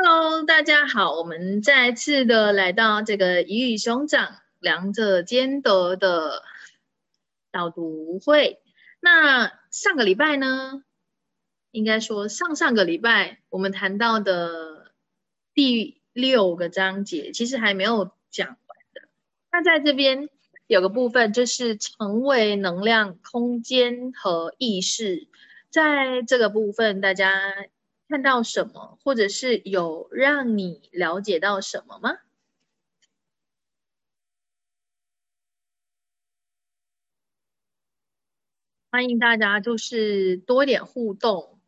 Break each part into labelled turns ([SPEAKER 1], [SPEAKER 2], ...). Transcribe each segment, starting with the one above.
[SPEAKER 1] Hello，大家好，我们再次的来到这个鱼与熊掌两者兼得的导读会。那上个礼拜呢，应该说上上个礼拜我们谈到的第六个章节，其实还没有讲完的。那在这边有个部分就是成为能量、空间和意识，在这个部分大家。看到什么，或者是有让你了解到什么吗？欢迎大家，就是多一点互动。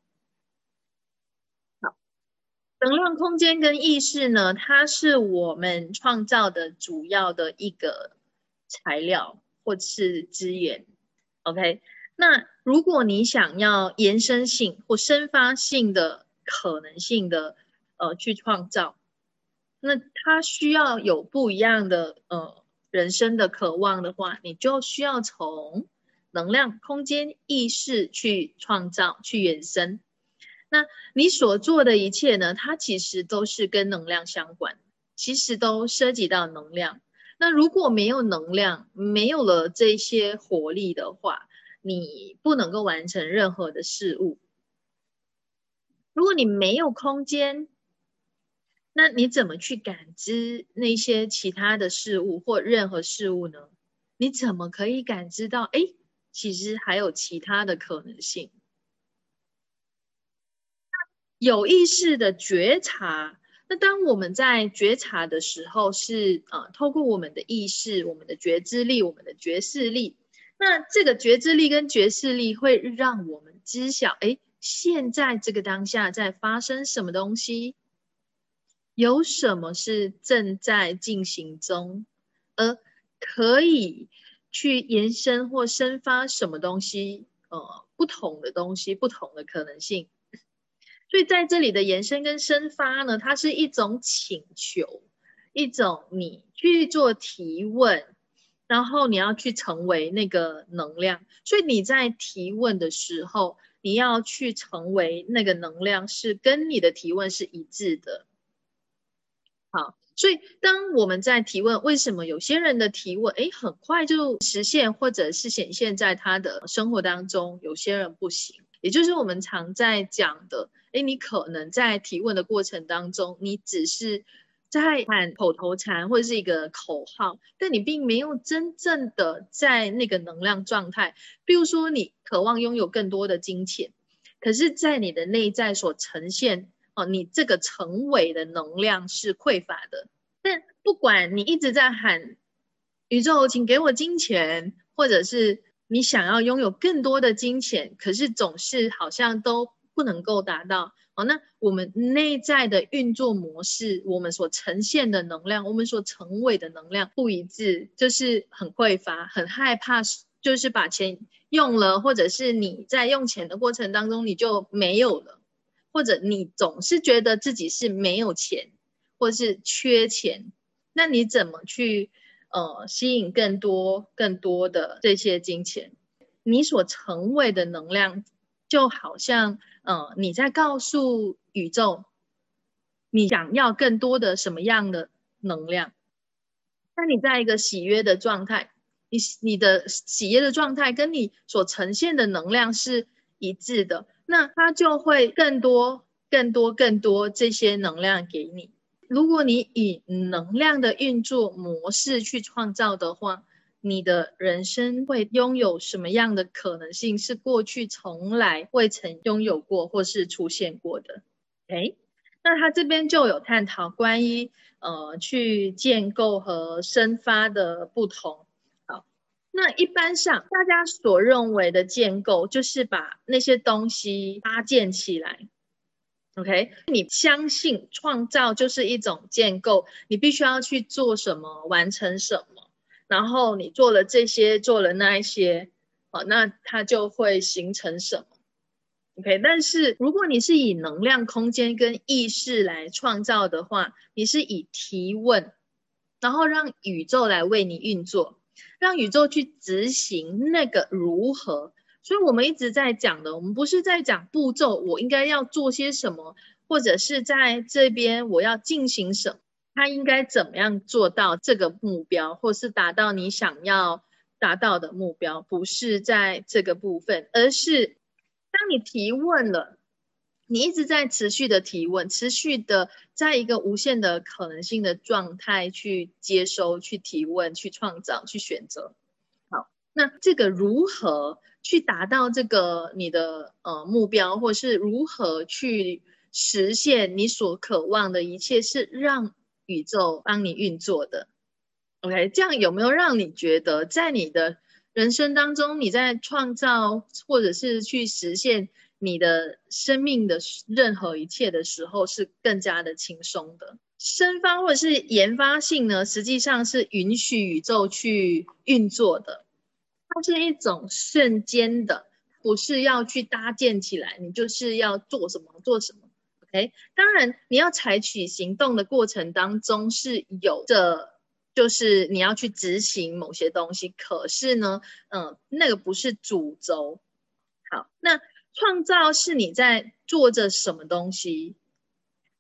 [SPEAKER 1] 好，能量空间跟意识呢，它是我们创造的主要的一个材料或是资源。OK，那如果你想要延伸性或生发性的。可能性的呃去创造，那他需要有不一样的呃人生的渴望的话，你就需要从能量、空间、意识去创造、去延伸。那你所做的一切呢，它其实都是跟能量相关，其实都涉及到能量。那如果没有能量，没有了这些活力的话，你不能够完成任何的事物。如果你没有空间，那你怎么去感知那些其他的事物或任何事物呢？你怎么可以感知到？哎，其实还有其他的可能性。有意识的觉察，那当我们在觉察的时候，是啊，透过我们的意识、我们的觉知力、我们的觉视力。那这个觉知力跟觉视力会让我们知晓，哎。现在这个当下在发生什么东西？有什么是正在进行中，而可以去延伸或生发什么东西？呃，不同的东西，不同的可能性。所以在这里的延伸跟生发呢，它是一种请求，一种你去做提问，然后你要去成为那个能量。所以你在提问的时候。你要去成为那个能量，是跟你的提问是一致的。好，所以当我们在提问，为什么有些人的提问，诶很快就实现，或者是显现在他的生活当中，有些人不行。也就是我们常在讲的，诶你可能在提问的过程当中，你只是。在喊口头禅或者是一个口号，但你并没有真正的在那个能量状态。比如说，你渴望拥有更多的金钱，可是，在你的内在所呈现哦，你这个成为的能量是匮乏的。但不管你一直在喊宇宙，请给我金钱，或者是你想要拥有更多的金钱，可是总是好像都不能够达到好。那我们内在的运作模式，我们所呈现的能量，我们所成为的能量不一致，就是很匮乏，很害怕，就是把钱用了，或者是你在用钱的过程当中你就没有了，或者你总是觉得自己是没有钱，或是缺钱，那你怎么去呃吸引更多更多的这些金钱？你所成为的能量。就好像，嗯，你在告诉宇宙，你想要更多的什么样的能量？那你在一个喜悦的状态，你你的喜悦的状态跟你所呈现的能量是一致的，那它就会更多、更多、更多这些能量给你。如果你以能量的运作模式去创造的话，你的人生会拥有什么样的可能性？是过去从来未曾拥有过或是出现过的。诶，那他这边就有探讨关于呃去建构和生发的不同。好，那一般上大家所认为的建构，就是把那些东西搭建起来。OK，你相信创造就是一种建构，你必须要去做什么，完成什么。然后你做了这些，做了那一些，好，那它就会形成什么？OK，但是如果你是以能量、空间跟意识来创造的话，你是以提问，然后让宇宙来为你运作，让宇宙去执行那个如何。所以我们一直在讲的，我们不是在讲步骤，我应该要做些什么，或者是在这边我要进行什么，他应该怎么样做到这个目标，或是达到你想要达到的目标，不是在这个部分，而是当你提问了。你一直在持续的提问，持续的在一个无限的可能性的状态去接收、去提问、去创造、去选择。好，那这个如何去达到这个你的呃目标，或是如何去实现你所渴望的一切，是让宇宙帮你运作的。OK，这样有没有让你觉得在你的人生当中，你在创造或者是去实现？你的生命的任何一切的时候是更加的轻松的，生发或者是研发性呢，实际上是允许宇宙去运作的，它是一种瞬间的，不是要去搭建起来，你就是要做什么做什么。OK，当然你要采取行动的过程当中是有着，就是你要去执行某些东西，可是呢，嗯，那个不是主轴。好，那。创造是你在做着什么东西？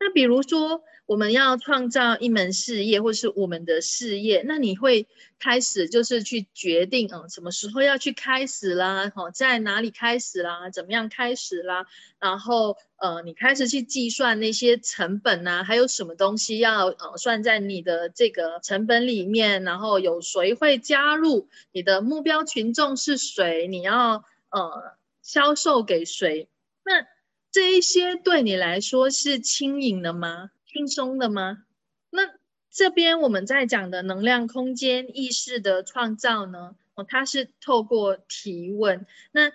[SPEAKER 1] 那比如说，我们要创造一门事业，或是我们的事业，那你会开始就是去决定，嗯，什么时候要去开始啦？哦，在哪里开始啦？怎么样开始啦？然后，呃，你开始去计算那些成本啊，还有什么东西要呃算在你的这个成本里面？然后有谁会加入？你的目标群众是谁？你要呃。销售给谁？那这一些对你来说是轻盈的吗？轻松的吗？那这边我们在讲的能量空间意识的创造呢？哦，它是透过提问。那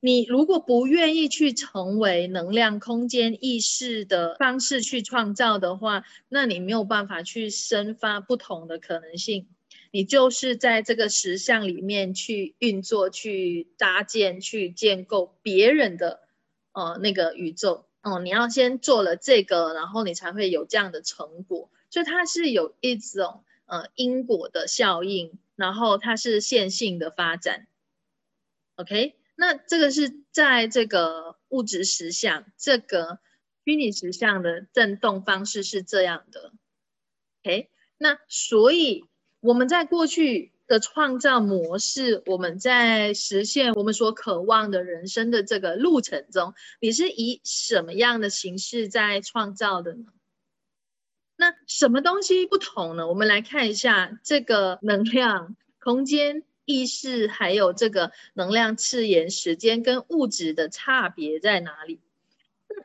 [SPEAKER 1] 你如果不愿意去成为能量空间意识的方式去创造的话，那你没有办法去生发不同的可能性。你就是在这个实相里面去运作、去搭建、去建构别人的呃那个宇宙哦。你要先做了这个，然后你才会有这样的成果。所以它是有一种呃因果的效应，然后它是线性的发展。OK，那这个是在这个物质实相、这个虚拟实相的振动方式是这样的。OK，那所以。我们在过去的创造模式，我们在实现我们所渴望的人生的这个路程中，你是以什么样的形式在创造的呢？那什么东西不同呢？我们来看一下这个能量、空间、意识，还有这个能量、次元、时间跟物质的差别在哪里？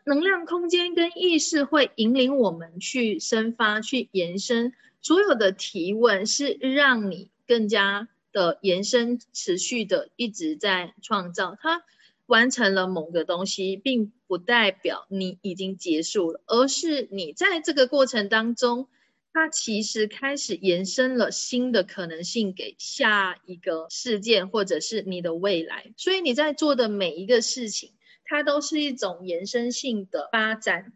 [SPEAKER 1] 能量、空间跟意识会引领我们去生发、去延伸。所有的提问是让你更加的延伸、持续的一直在创造。它完成了某个东西，并不代表你已经结束了，而是你在这个过程当中，它其实开始延伸了新的可能性给下一个事件，或者是你的未来。所以你在做的每一个事情，它都是一种延伸性的发展。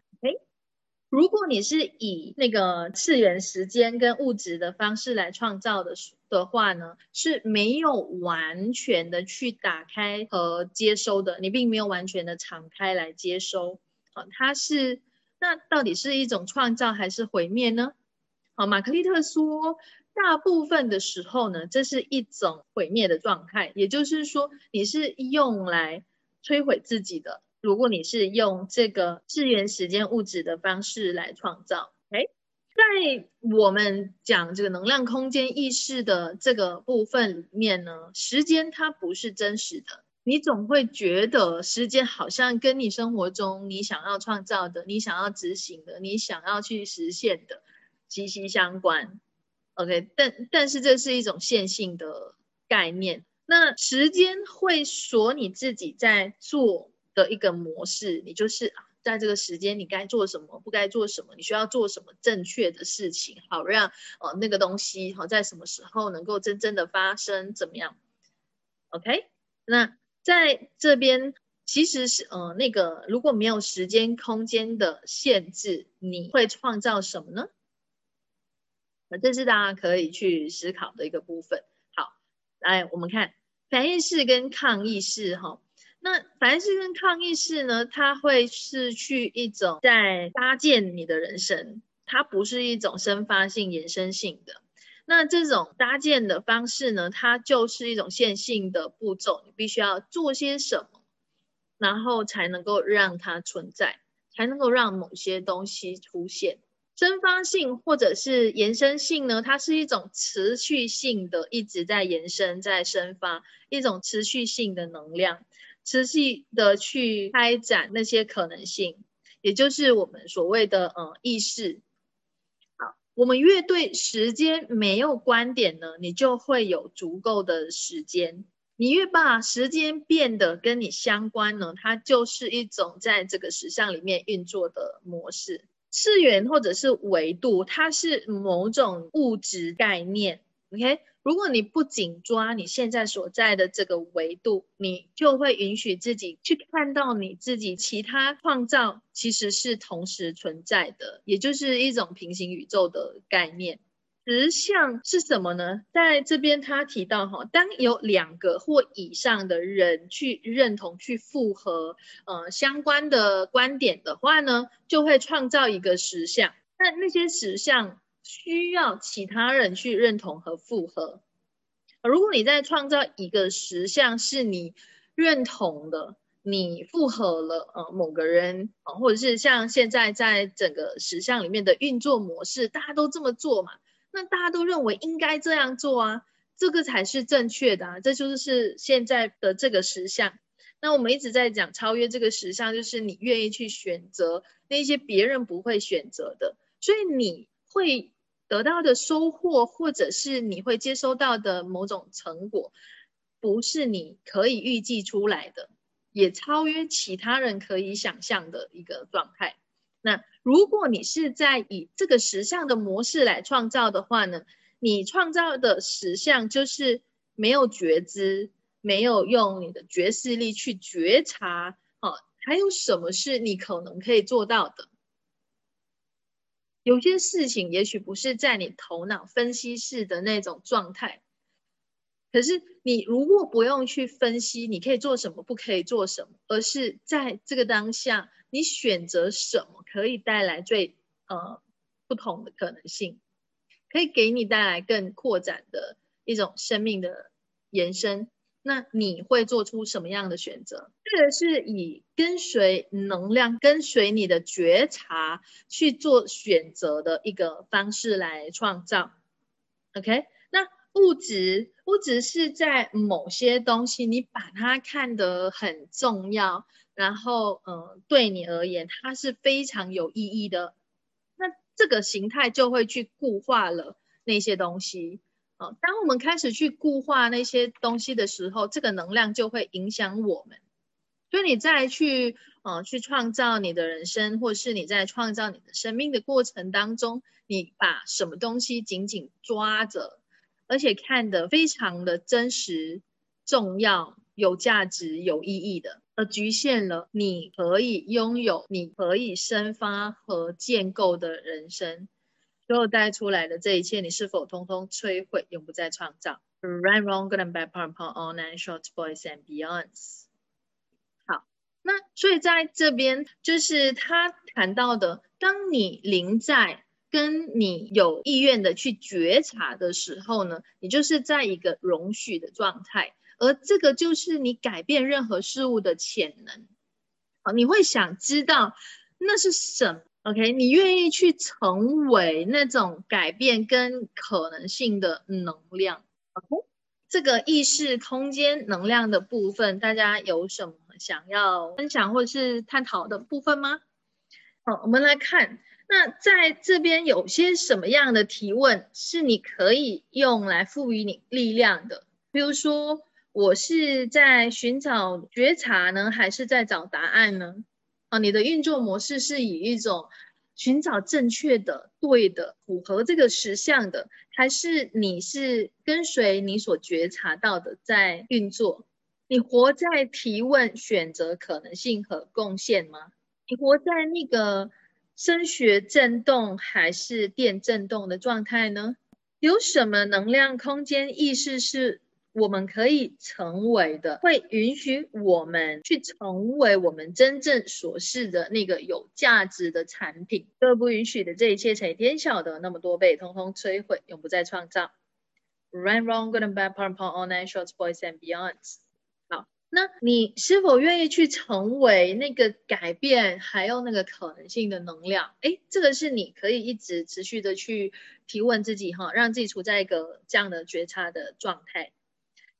[SPEAKER 1] 如果你是以那个次元时间跟物质的方式来创造的的话呢，是没有完全的去打开和接收的，你并没有完全的敞开来接收。好，它是那到底是一种创造还是毁灭呢？好，马克利特说，大部分的时候呢，这是一种毁灭的状态，也就是说，你是用来摧毁自己的。如果你是用这个资源、时间、物质的方式来创造，哎，在我们讲这个能量、空间、意识的这个部分里面呢，时间它不是真实的。你总会觉得时间好像跟你生活中你想要创造的、你想要执行的、你想要去实现的息息相关。OK，但但是这是一种线性的概念。那时间会锁你自己在做。的一个模式，你就是在这个时间，你该做什么，不该做什么，你需要做什么正确的事情，好让呃那个东西好在什么时候能够真正的发生，怎么样？OK，那在这边其实是呃那个如果没有时间空间的限制，你会创造什么呢？这是大家可以去思考的一个部分。好，来我们看反应式跟抗议式哈。那凡是跟抗意识呢，它会是去一种在搭建你的人生，它不是一种生发性、延伸性的。那这种搭建的方式呢，它就是一种线性的步骤，你必须要做些什么，然后才能够让它存在，才能够让某些东西出现。生发性或者是延伸性呢？它是一种持续性的，一直在延伸、在生发，一种持续性的能量，持续的去开展那些可能性，也就是我们所谓的嗯意识。好，我们越对时间没有观点呢，你就会有足够的时间。你越把时间变得跟你相关呢，它就是一种在这个实相里面运作的模式。次元或者是维度，它是某种物质概念。OK，如果你不紧抓你现在所在的这个维度，你就会允许自己去看到你自己其他创造其实是同时存在的，也就是一种平行宇宙的概念。实相是什么呢？在这边他提到哈，当有两个或以上的人去认同、去复合呃相关的观点的话呢，就会创造一个实相。那那些实相需要其他人去认同和复合。如果你在创造一个实相是你认同的，你复合了呃某个人啊，或者是像现在在整个实相里面的运作模式，大家都这么做嘛？那大家都认为应该这样做啊，这个才是正确的啊，这就是现在的这个实相。那我们一直在讲超越这个实相，就是你愿意去选择那些别人不会选择的，所以你会得到的收获，或者是你会接收到的某种成果，不是你可以预计出来的，也超越其他人可以想象的一个状态。那如果你是在以这个实相的模式来创造的话呢，你创造的实相就是没有觉知，没有用你的觉视力去觉察，哦，还有什么是你可能可以做到的？有些事情也许不是在你头脑分析式的那种状态，可是你如果不用去分析，你可以做什么，不可以做什么，而是在这个当下。你选择什么可以带来最呃不同的可能性，可以给你带来更扩展的一种生命的延伸。那你会做出什么样的选择？这个是以跟随能量、跟随你的觉察去做选择的一个方式来创造。OK，那物质物质是在某些东西你把它看得很重要。然后，嗯，对你而言，它是非常有意义的。那这个形态就会去固化了那些东西。啊，当我们开始去固化那些东西的时候，这个能量就会影响我们。所以你再去，呃，去创造你的人生，或是你在创造你的生命的过程当中，你把什么东西紧紧抓着，而且看得非常的真实、重要、有价值、有意义的。而局限了你可以拥有、你可以生发和建构的人生，所有带出来的这一切，你是否通通摧毁，永不再创造？Right, wrong, good and bad, part, part, all nine, short, boys and beyonds。好，那所以在这边就是他谈到的，当你临在跟你有意愿的去觉察的时候呢，你就是在一个容许的状态。而这个就是你改变任何事物的潜能，好，你会想知道那是什？OK，你愿意去成为那种改变跟可能性的能量？OK，这个意识空间能量的部分，大家有什么想要分享或是探讨的部分吗？好，我们来看，那在这边有些什么样的提问是你可以用来赋予你力量的？比如说。我是在寻找觉察呢，还是在找答案呢？啊，你的运作模式是以一种寻找正确的、对的、符合这个实相的，还是你是跟随你所觉察到的在运作？你活在提问、选择可能性和贡献吗？你活在那个声学振动还是电振动的状态呢？有什么能量、空间、意识是？我们可以成为的，会允许我们去成为我们真正所是的那个有价值的产品。这不允许的这一切，乘以天晓得那么多倍，通通摧毁，永不再创造。Right, wrong, good and bad, part and part, all nine shorts, boys and beyonds。好，那你是否愿意去成为那个改变还有那个可能性的能量？诶，这个是你可以一直持续的去提问自己哈，让自己处在一个这样的觉察的状态。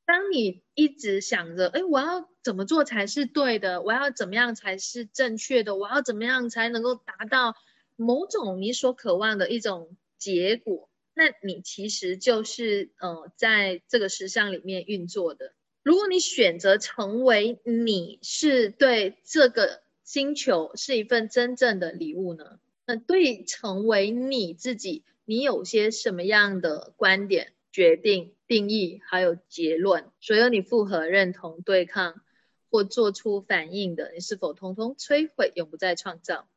[SPEAKER 1] 当你一直想着，诶，我要怎么做才是对的？我要怎么样才是正确的？我要怎么样才能够达到某种你所渴望的一种结果？那你其实就是呃，在这个实相里面运作的。如果你选择成为你是对这个星球是一份真正的礼物呢？那对成为你自己，你有些什么样的观点、决定、定义还有结论？所有你复合、认同、对抗或做出反应的，你是否通通摧毁，永不再创造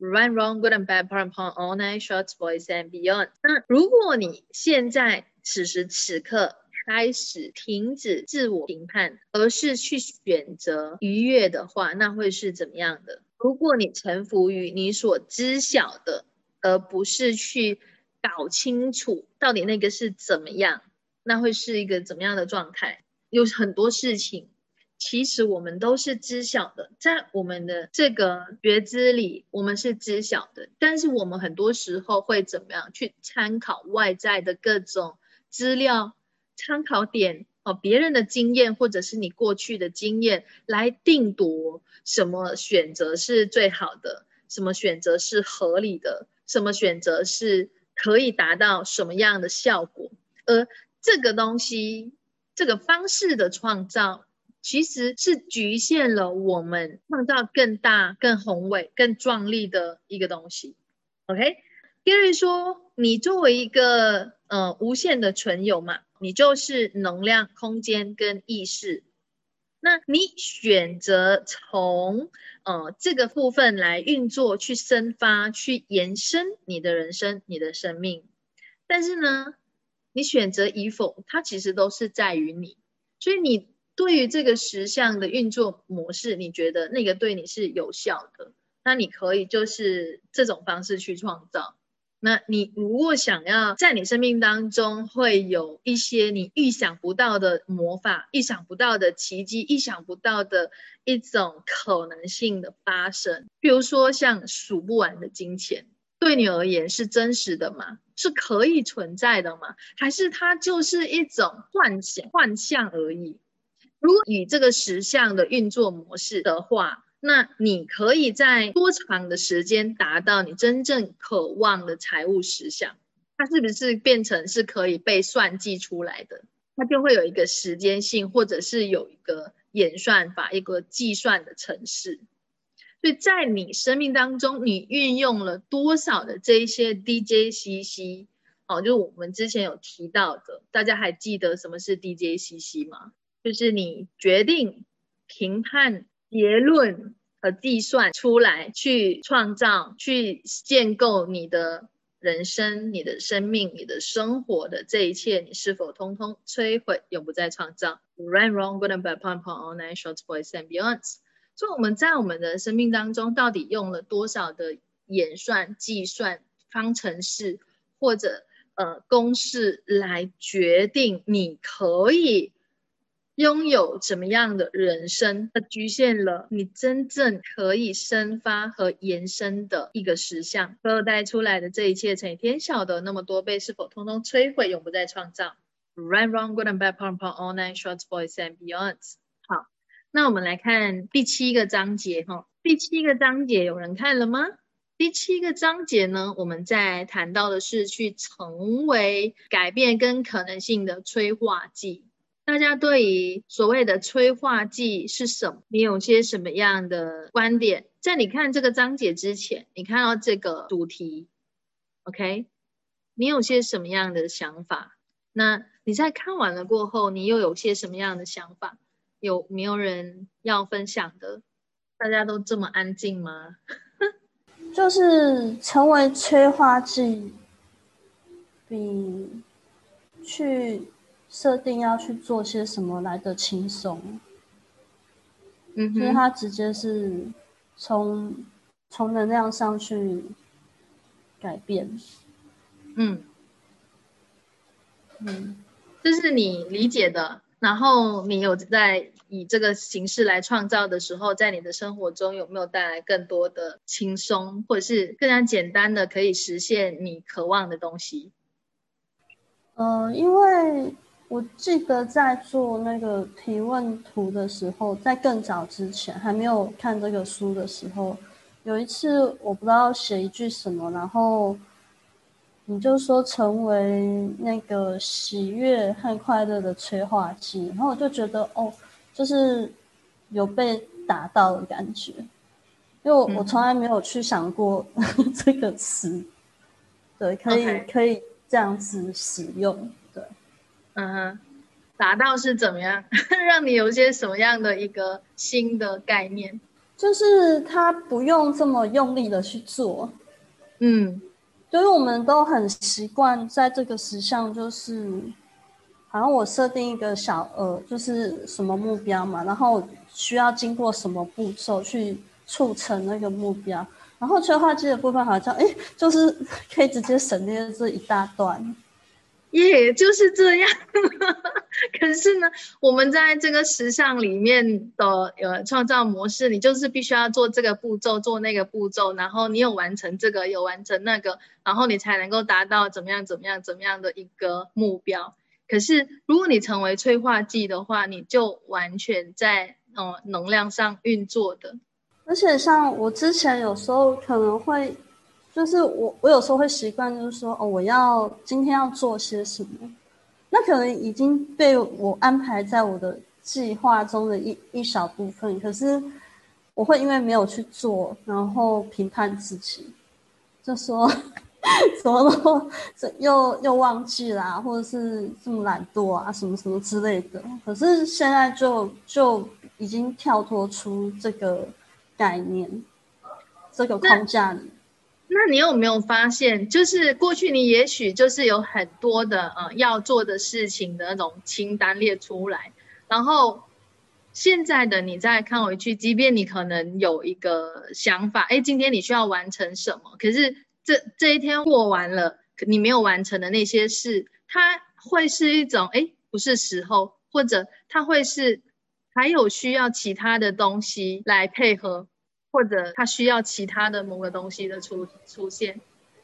[SPEAKER 1] ？Right, wrong, good and bad, part and part, all night, shorts, boys and beyond。那如果你现在此时此刻开始停止自我评判，而是去选择愉悦的话，那会是怎么样的？如果你臣服于你所知晓的，而不是去搞清楚到底那个是怎么样，那会是一个怎么样的状态？有很多事情。其实我们都是知晓的，在我们的这个觉知里，我们是知晓的。但是我们很多时候会怎么样去参考外在的各种资料、参考点哦，别人的经验或者是你过去的经验来定夺什么选择是最好的，什么选择是合理的，什么选择是可以达到什么样的效果。而这个东西，这个方式的创造。其实是局限了我们创造更大、更宏伟、更壮丽的一个东西。OK，Gary 说，你作为一个呃无限的存有嘛，你就是能量、空间跟意识。那你选择从呃这个部分来运作、去生发、去延伸你的人生、你的生命。但是呢，你选择与否，它其实都是在于你。所以你。对于这个实相的运作模式，你觉得那个对你是有效的？那你可以就是这种方式去创造。那你如果想要在你生命当中会有一些你意想不到的魔法、意想不到的奇迹、意想不到的一种可能性的发生，比如说像数不完的金钱，对你而言是真实的吗？是可以存在的吗？还是它就是一种幻想、幻象而已？如果以这个实相的运作模式的话，那你可以在多长的时间达到你真正渴望的财务实相？它是不是变成是可以被算计出来的？它就会有一个时间性，或者是有一个演算法、一个计算的程式。所以在你生命当中，你运用了多少的这一些 DJCC？哦，就是我们之前有提到的，大家还记得什么是 DJCC 吗？就是你决定、评判、结论和计算出来，去创造、去建构你的人生、你的生命、你的生活的这一切，你是否通通摧毁，永不再创造？Right, wrong, good and bad, pump, all night, short, boys and beyonds。所以我们在我们的生命当中，到底用了多少的演算、计算、方程式或者呃公式来决定你可以？拥有怎么样的人生，它局限了你真正可以生发和延伸的一个实相。所有带出来的这一切乘以天晓得那么多倍，是否通通摧毁，永不再创造？Right, wrong, good and bad, part and part, all nine shorts, boys and beyonds。好，那我们来看第七个章节哈。第七个章节有人看了吗？第七个章节呢，我们在谈到的是去成为改变跟可能性的催化剂。大家对于所谓的催化剂是什么？你有些什么样的观点？在你看这个章节之前，你看到这个主题，OK？你有些什么样的想法？那你在看完了过后，你又有些什么样的想法？有没有人要分享的？大家都这么安静吗？
[SPEAKER 2] 就是成为催化剂，比去。设定要去做些什么来的轻松。
[SPEAKER 1] 嗯
[SPEAKER 2] 就是
[SPEAKER 1] 哼，
[SPEAKER 2] 它直接是从从能量上去改变。
[SPEAKER 1] 嗯，
[SPEAKER 2] 嗯，
[SPEAKER 1] 这是你理解的，然后你有在以这个形式来创造的时候，在你的生活中有没有带来更多的轻松，或者是更加简单的可以实现你渴望的东西？
[SPEAKER 2] 呃，因为我记得在做那个提问图的时候，在更早之前还没有看这个书的时候，有一次我不知道写一句什么，然后你就说成为那个喜悦和快乐的催化剂，然后我就觉得哦，就是有被打到的感觉，因为我从来没有去想过 这个词，对，可以可以这样子使用，对。
[SPEAKER 1] 嗯哼，达到是怎么样，让你有一些什么样的一个新的概念？
[SPEAKER 2] 就是他不用这么用力的去做，
[SPEAKER 1] 嗯
[SPEAKER 2] 就是我们都很习惯在这个时相，就是好像我设定一个小呃，就是什么目标嘛，然后需要经过什么步骤去促成那个目标，然后催化剂的部分好像哎，就是可以直接省略这一大段。
[SPEAKER 1] 也就是这样。可是呢，我们在这个时尚里面的呃创造模式，你就是必须要做这个步骤，做那个步骤，然后你有完成这个，有完成那个，然后你才能够达到怎么样怎么样怎么样的一个目标。可是如果你成为催化剂的话，你就完全在呃能量上运作的。
[SPEAKER 2] 而且像我之前有时候可能会，就是我我有时候会习惯，就是说哦，我要今天要做些什么，那可能已经被我安排在我的计划中的一一小部分，可是我会因为没有去做，然后评判自己，就说 怎么都这又又忘记啦、或者是这么懒惰啊，什么什么之类的。可是现在就就已经跳脱出这个概念，这个框架里。
[SPEAKER 1] 那你有没有发现，就是过去你也许就是有很多的呃要做的事情的那种清单列出来，然后现在的你再看回去，即便你可能有一个想法，哎，今天你需要完成什么，可是这这一天过完了，你没有完成的那些事，它会是一种哎不是时候，或者它会是还有需要其他的东西来配合。或者他需要其他的某个东西的出出现，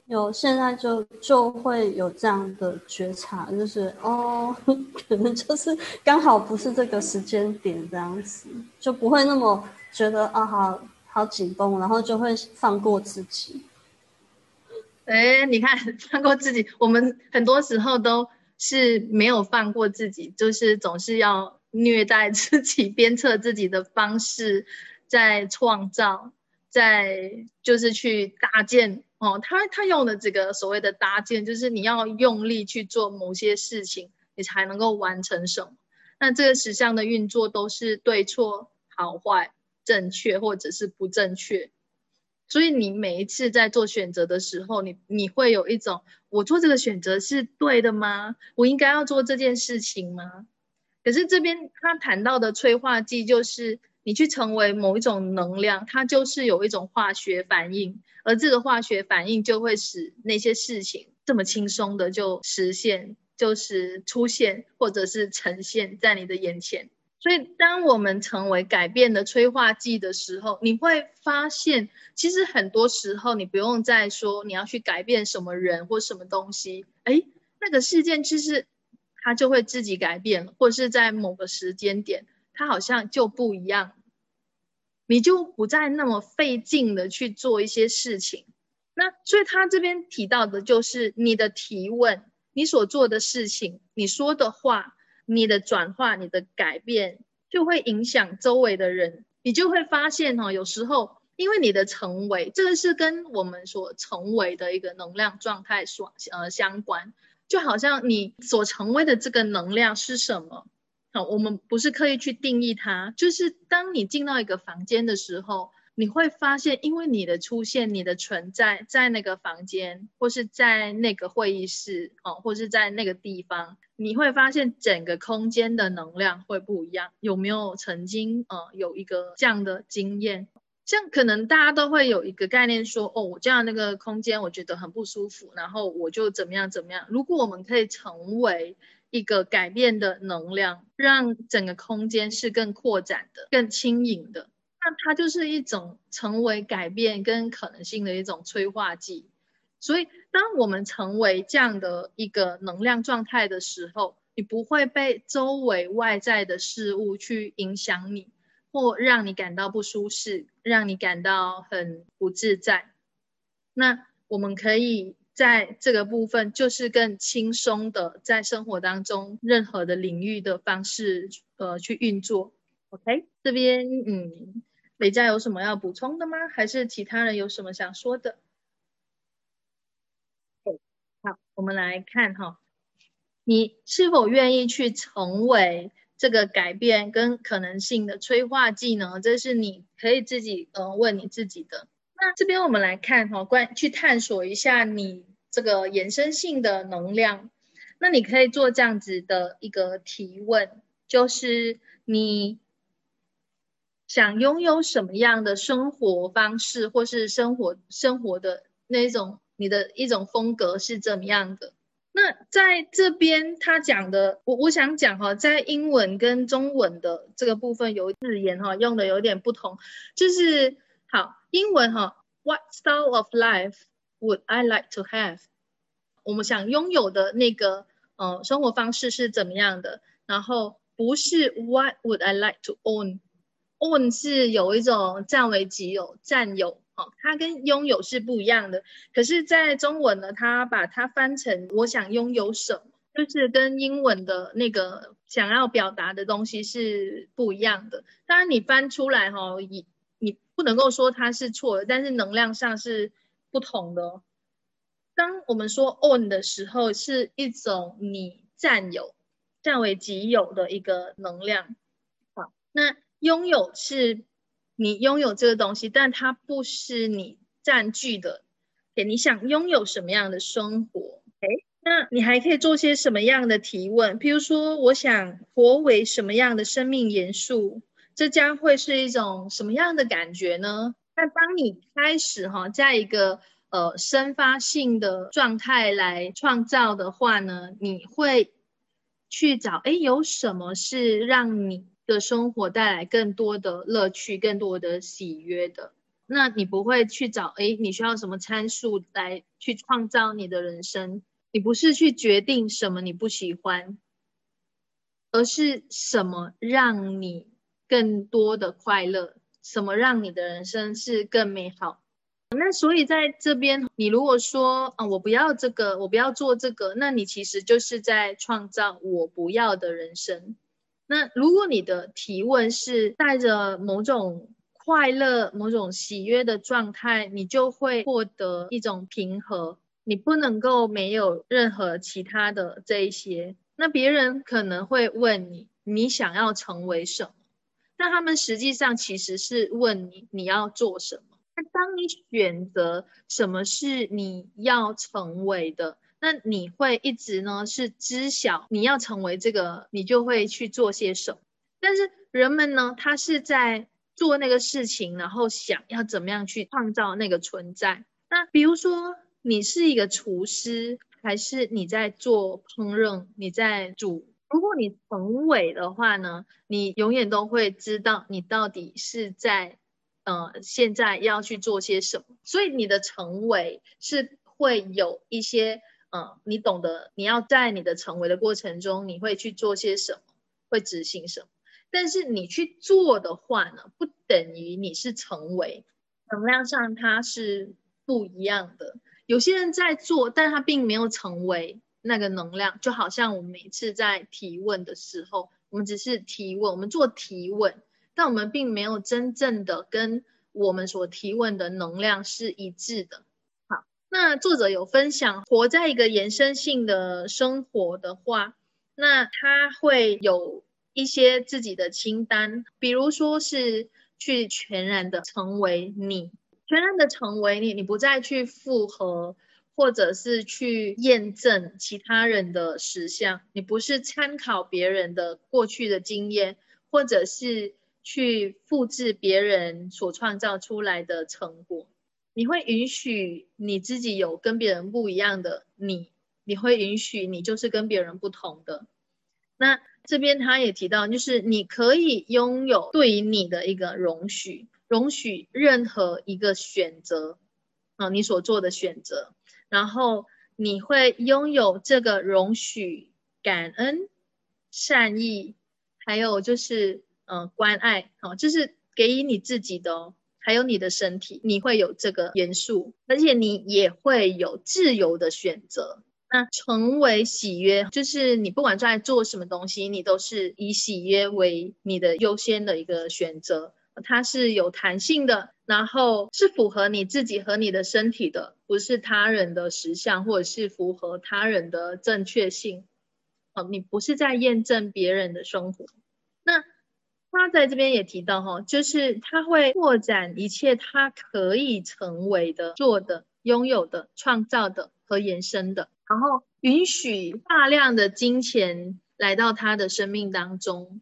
[SPEAKER 2] 有现在就就会有这样的觉察，就是哦，可能就是刚好不是这个时间点这样子，就不会那么觉得啊好好紧绷，然后就会放过自己。
[SPEAKER 1] 哎，你看放过自己，我们很多时候都是没有放过自己，就是总是要虐待自己、鞭策自己的方式。在创造，在就是去搭建哦，他他用的这个所谓的搭建，就是你要用力去做某些事情，你才能够完成什么。那这个实相的运作都是对错、好坏、正确或者是不正确。所以你每一次在做选择的时候，你你会有一种，我做这个选择是对的吗？我应该要做这件事情吗？可是这边他谈到的催化剂就是。你去成为某一种能量，它就是有一种化学反应，而这个化学反应就会使那些事情这么轻松的就实现，就是出现或者是呈现在你的眼前。所以，当我们成为改变的催化剂的时候，你会发现，其实很多时候你不用再说你要去改变什么人或什么东西，哎，那个事件其实它就会自己改变，或是在某个时间点。它好像就不一样，你就不再那么费劲的去做一些事情。那所以他这边提到的就是你的提问，你所做的事情，你说的话，你的转化，你的改变，就会影响周围的人。你就会发现哈、哦，有时候因为你的成为，这个是跟我们所成为的一个能量状态所呃相关，就好像你所成为的这个能量是什么。我们不是刻意去定义它，就是当你进到一个房间的时候，你会发现，因为你的出现、你的存在在那个房间，或是在那个会议室哦，或是在那个地方，你会发现整个空间的能量会不一样。有没有曾经呃有一个这样的经验？像可能大家都会有一个概念说，哦，我这样那个空间我觉得很不舒服，然后我就怎么样怎么样。如果我们可以成为一个改变的能量，让整个空间是更扩展的、更轻盈的。那它就是一种成为改变跟可能性的一种催化剂，所以当我们成为这样的一个能量状态的时候，你不会被周围外在的事物去影响你，或让你感到不舒适，让你感到很不自在。那我们可以在这个部分，就是更轻松的在生活当中任何的领域的方式，呃，去运作。OK，这边嗯。雷佳有什么要补充的吗？还是其他人有什么想说的？好，我们来看哈，你是否愿意去成为这个改变跟可能性的催化剂呢？这是你可以自己呃问你自己的。那这边我们来看哈，关去探索一下你这个延伸性的能量。那你可以做这样子的一个提问，就是你。想拥有什么样的生活方式，或是生活生活的那种你的一种风格是怎么样的？那在这边他讲的，我我想讲哈，在英文跟中文的这个部分有字眼哈用的有点不同，就是好英文哈，What style of life would I like to have？我们想拥有的那个呃生活方式是怎么样的？然后不是 What would I like to own？own 是有一种占为己有、占有，哦，它跟拥有是不一样的。可是，在中文呢，它把它翻成我想拥有什么，就是跟英文的那个想要表达的东西是不一样的。当然，你翻出来哈，你你不能够说它是错的，但是能量上是不同的。当我们说 on 的时候，是一种你占有、占为己有的一个能量。好，那。拥有是你拥有这个东西，但它不是你占据的。诶，你想拥有什么样的生活？诶，那你还可以做些什么样的提问？譬如说，我想活为什么样的生命元素？这将会是一种什么样的感觉呢？那当你开始哈，在一个呃生发性的状态来创造的话呢，你会去找诶，有什么是让你。的生活带来更多的乐趣，更多的喜悦的，那你不会去找哎，你需要什么参数来去创造你的人生？你不是去决定什么你不喜欢，而是什么让你更多的快乐，什么让你的人生是更美好？那所以在这边，你如果说啊，我不要这个，我不要做这个，那你其实就是在创造我不要的人生。那如果你的提问是带着某种快乐、某种喜悦的状态，你就会获得一种平和。你不能够没有任何其他的这一些。那别人可能会问你，你想要成为什？那他们实际上其实是问你，你要做什么？那当你选择什么是你要成为的？那你会一直呢是知晓你要成为这个，你就会去做些什么。但是人们呢，他是在做那个事情，然后想要怎么样去创造那个存在。那比如说，你是一个厨师，还是你在做烹饪，你在煮？如果你成为的话呢，你永远都会知道你到底是在呃现在要去做些什么。所以你的成为是会有一些。呃，你懂得你要在你的成为的过程中，你会去做些什么，会执行什么。但是你去做的话呢，不等于你是成为，能量上它是不一样的。有些人在做，但他并没有成为那个能量。就好像我们每次在提问的时候，我们只是提问，我们做提问，但我们并没有真正的跟我们所提问的能量是一致的。好那作者有分享，活在一个延伸性的生活的话，那他会有一些自己的清单，比如说是去全然的成为你，全然的成为你，你不再去复合，或者是去验证其他人的实相，你不是参考别人的过去的经验，或者是去复制别人所创造出来的成果，你会允许你自己有跟别人不一样的你，你会允许你就是跟别人不同的。那这边他也提到，就是你可以拥有对于你的一个容许，容许任何一个选择，啊，你所做的选择，然后你会拥有这个容许、感恩、善意，还有就是嗯关爱，好，就是给予你自己的哦，还有你的身体，你会有这个元素，而且你也会有自由的选择。那成为喜悦，就是你不管在做什么东西，你都是以喜悦为你的优先的一个选择。它是有弹性的，然后是符合你自己和你的身体的，不是他人的实相，或者是符合他人的正确性。哦，你不是在验证别人的生活。那他在这边也提到哈，就是他会扩展一切他可以成为的、做的、拥有的、创造的和延伸的。然后允许大量的金钱来到他的生命当中，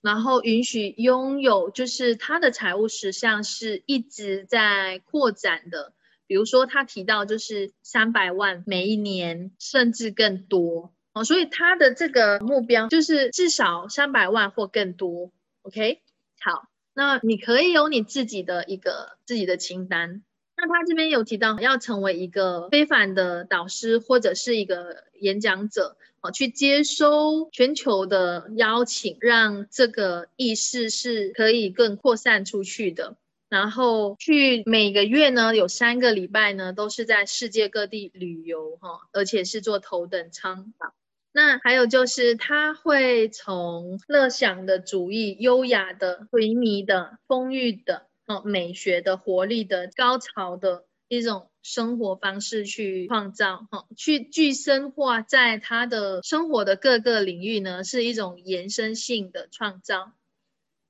[SPEAKER 1] 然后允许拥有，就是他的财务实相是一直在扩展的。比如说他提到就是三百万每一年，甚至更多哦，所以他的这个目标就是至少三百万或更多。OK，好，那你可以有你自己的一个自己的清单。那他这边有提到要成为一个非凡的导师或者是一个演讲者，哦，去接收全球的邀请，让这个意识是可以更扩散出去的。然后去每个月呢有三个礼拜呢都是在世界各地旅游，哈，而且是坐头等舱。那还有就是他会从乐享的主义、优雅的、回迷的、丰裕的。哦，美学的活力的高潮的一种生活方式去创造，哈，去具深化在他的生活的各个领域呢，是一种延伸性的创造。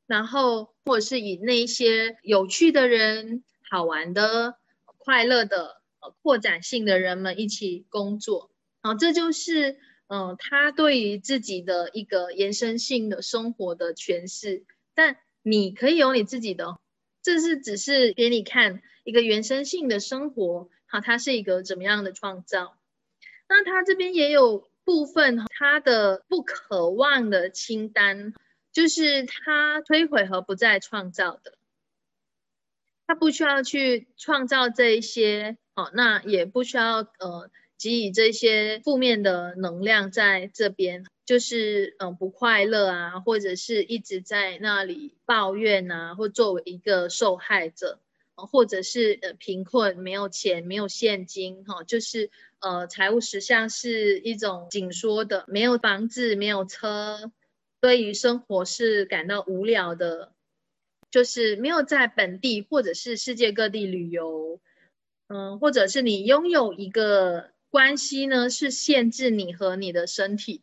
[SPEAKER 1] 然后，或者是以那些有趣的人、好玩的、快乐的、扩展性的人们一起工作，好，这就是嗯，他对于自己的一个延伸性的生活的诠释。但你可以有你自己的。这是只是给你看一个原生性的生活，好，它是一个怎么样的创造？那他这边也有部分他的不渴望的清单，就是他摧毁和不再创造的，他不需要去创造这一些，哦，那也不需要呃。给予这些负面的能量在这边，就是嗯不快乐啊，或者是一直在那里抱怨啊，或作为一个受害者，或者是呃贫困，没有钱，没有现金，哈，就是呃财务实相是一种紧缩的，没有房子，没有车，对于生活是感到无聊的，就是没有在本地或者是世界各地旅游，嗯，或者是你拥有一个。关系呢是限制你和你的身体，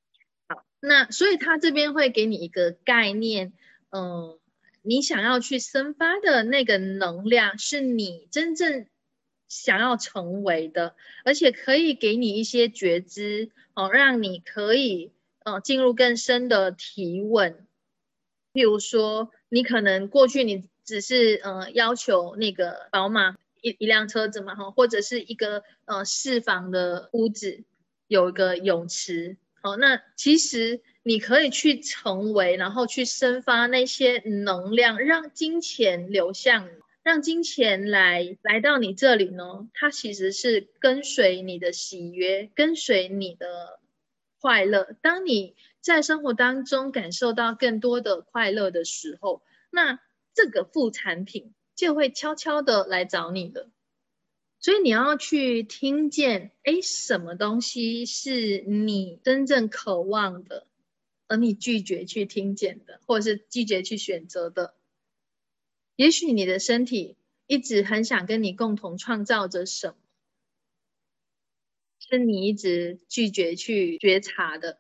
[SPEAKER 1] 那所以他这边会给你一个概念，嗯，你想要去生发的那个能量是你真正想要成为的，而且可以给你一些觉知，哦，让你可以呃进入更深的提问。譬如说，你可能过去你只是呃要求那个宝马。一一辆车子嘛，哈，或者是一个呃四房的屋子，有一个泳池，哦，那其实你可以去成为，然后去生发那些能量，让金钱流向，让金钱来来到你这里呢。它其实是跟随你的喜悦，跟随你的快乐。当你在生活当中感受到更多的快乐的时候，那这个副产品。就会悄悄的来找你的，所以你要去听见，哎，什么东西是你真正渴望的，而你拒绝去听见的，或者是拒绝去选择的。也许你的身体一直很想跟你共同创造着什么，是你一直拒绝去觉察的。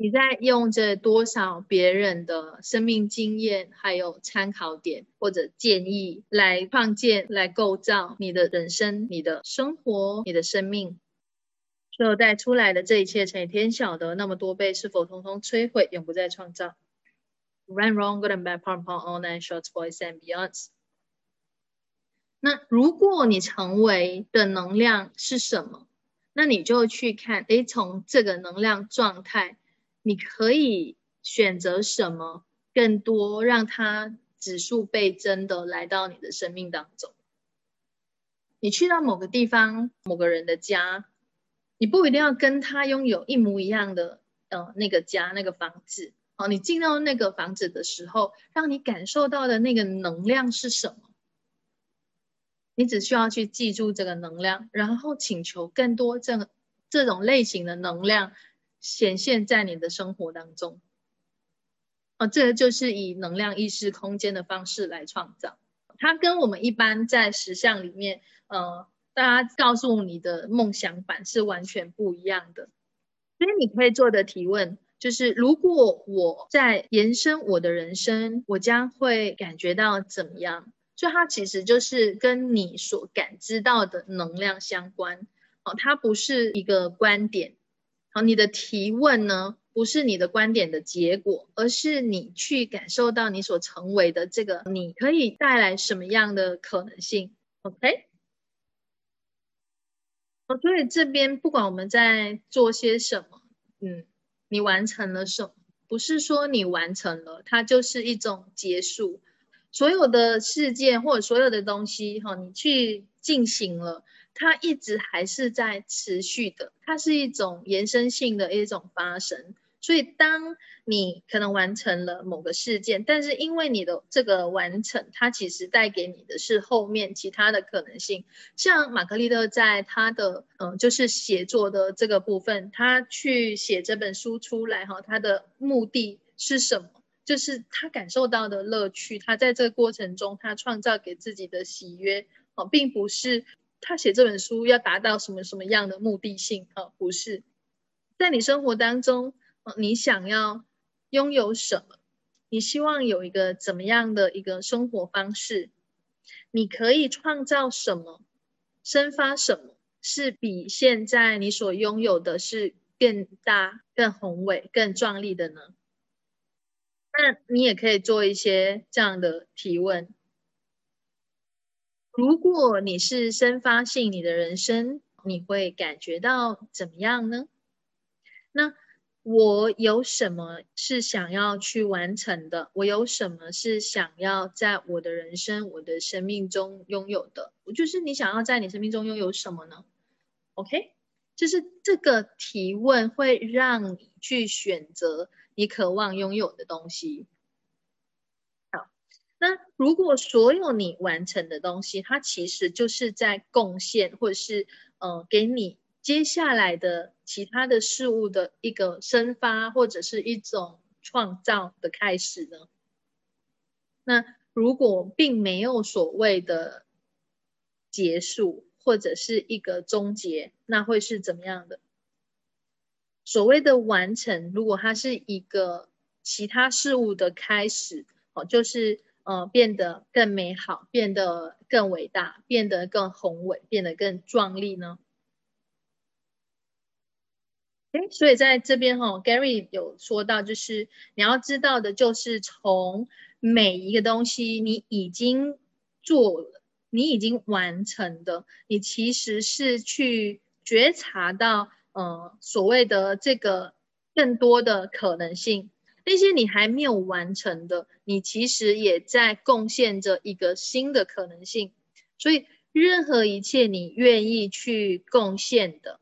[SPEAKER 1] 你在用着多少别人的生命经验，还有参考点或者建议来创建、来构造你的人生、你的生活、你的生命？所有带出来的这一切，乘以天晓得那么多倍，是否通通摧毁，永不再创造？Run wrong, good and bad, part upon all nine shorts, boys and beyonds。那如果你成为的能量是什么？那你就去看，诶，从这个能量状态。你可以选择什么更多，让它指数倍增的来到你的生命当中。你去到某个地方、某个人的家，你不一定要跟他拥有一模一样的呃那个家、那个房子。哦，你进到那个房子的时候，让你感受到的那个能量是什么？你只需要去记住这个能量，然后请求更多这这种类型的能量。显现在你的生活当中，哦，这个就是以能量意识空间的方式来创造。它跟我们一般在实相里面，呃，大家告诉你的梦想版是完全不一样的。所以你可以做的提问就是：如果我在延伸我的人生，我将会感觉到怎么样？所以它其实就是跟你所感知到的能量相关。哦，它不是一个观点。你的提问呢，不是你的观点的结果，而是你去感受到你所成为的这个，你可以带来什么样的可能性？OK？哦，所以这边不管我们在做些什么，嗯，你完成了什么，不是说你完成了，它就是一种结束。所有的事件或者所有的东西，哈，你去进行了。它一直还是在持续的，它是一种延伸性的一种发生。所以，当你可能完成了某个事件，但是因为你的这个完成，它其实带给你的是后面其他的可能性。像玛格丽特在他的嗯，就是写作的这个部分，他去写这本书出来哈，他的目的是什么？就是他感受到的乐趣，他在这个过程中，他创造给自己的喜悦哦，并不是。他写这本书要达到什么什么样的目的性啊？不是，在你生活当中，你想要拥有什么？你希望有一个怎么样的一个生活方式？你可以创造什么？生发什么？是比现在你所拥有的是更大、更宏伟、更壮丽的呢？那你也可以做一些这样的提问。如果你是生发性，你的人生你会感觉到怎么样呢？那我有什么是想要去完成的？我有什么是想要在我的人生、我的生命中拥有的？我就是你想要在你生命中拥有什么呢？OK，就是这个提问会让你去选择你渴望拥有的东西。如果所有你完成的东西，它其实就是在贡献，或者是呃，给你接下来的其他的事物的一个生发，或者是一种创造的开始呢？那如果并没有所谓的结束，或者是一个终结，那会是怎么样的？所谓的完成，如果它是一个其他事物的开始，哦，就是。呃，变得更美好，变得更伟大，变得更宏伟，变得更壮丽呢？哎，所以在这边哈，Gary 有说到，就是你要知道的，就是从每一个东西你已经做了，你已经完成的，你其实是去觉察到，呃，所谓的这个更多的可能性。那些你还没有完成的，你其实也在贡献着一个新的可能性。所以，任何一切你愿意去贡献的，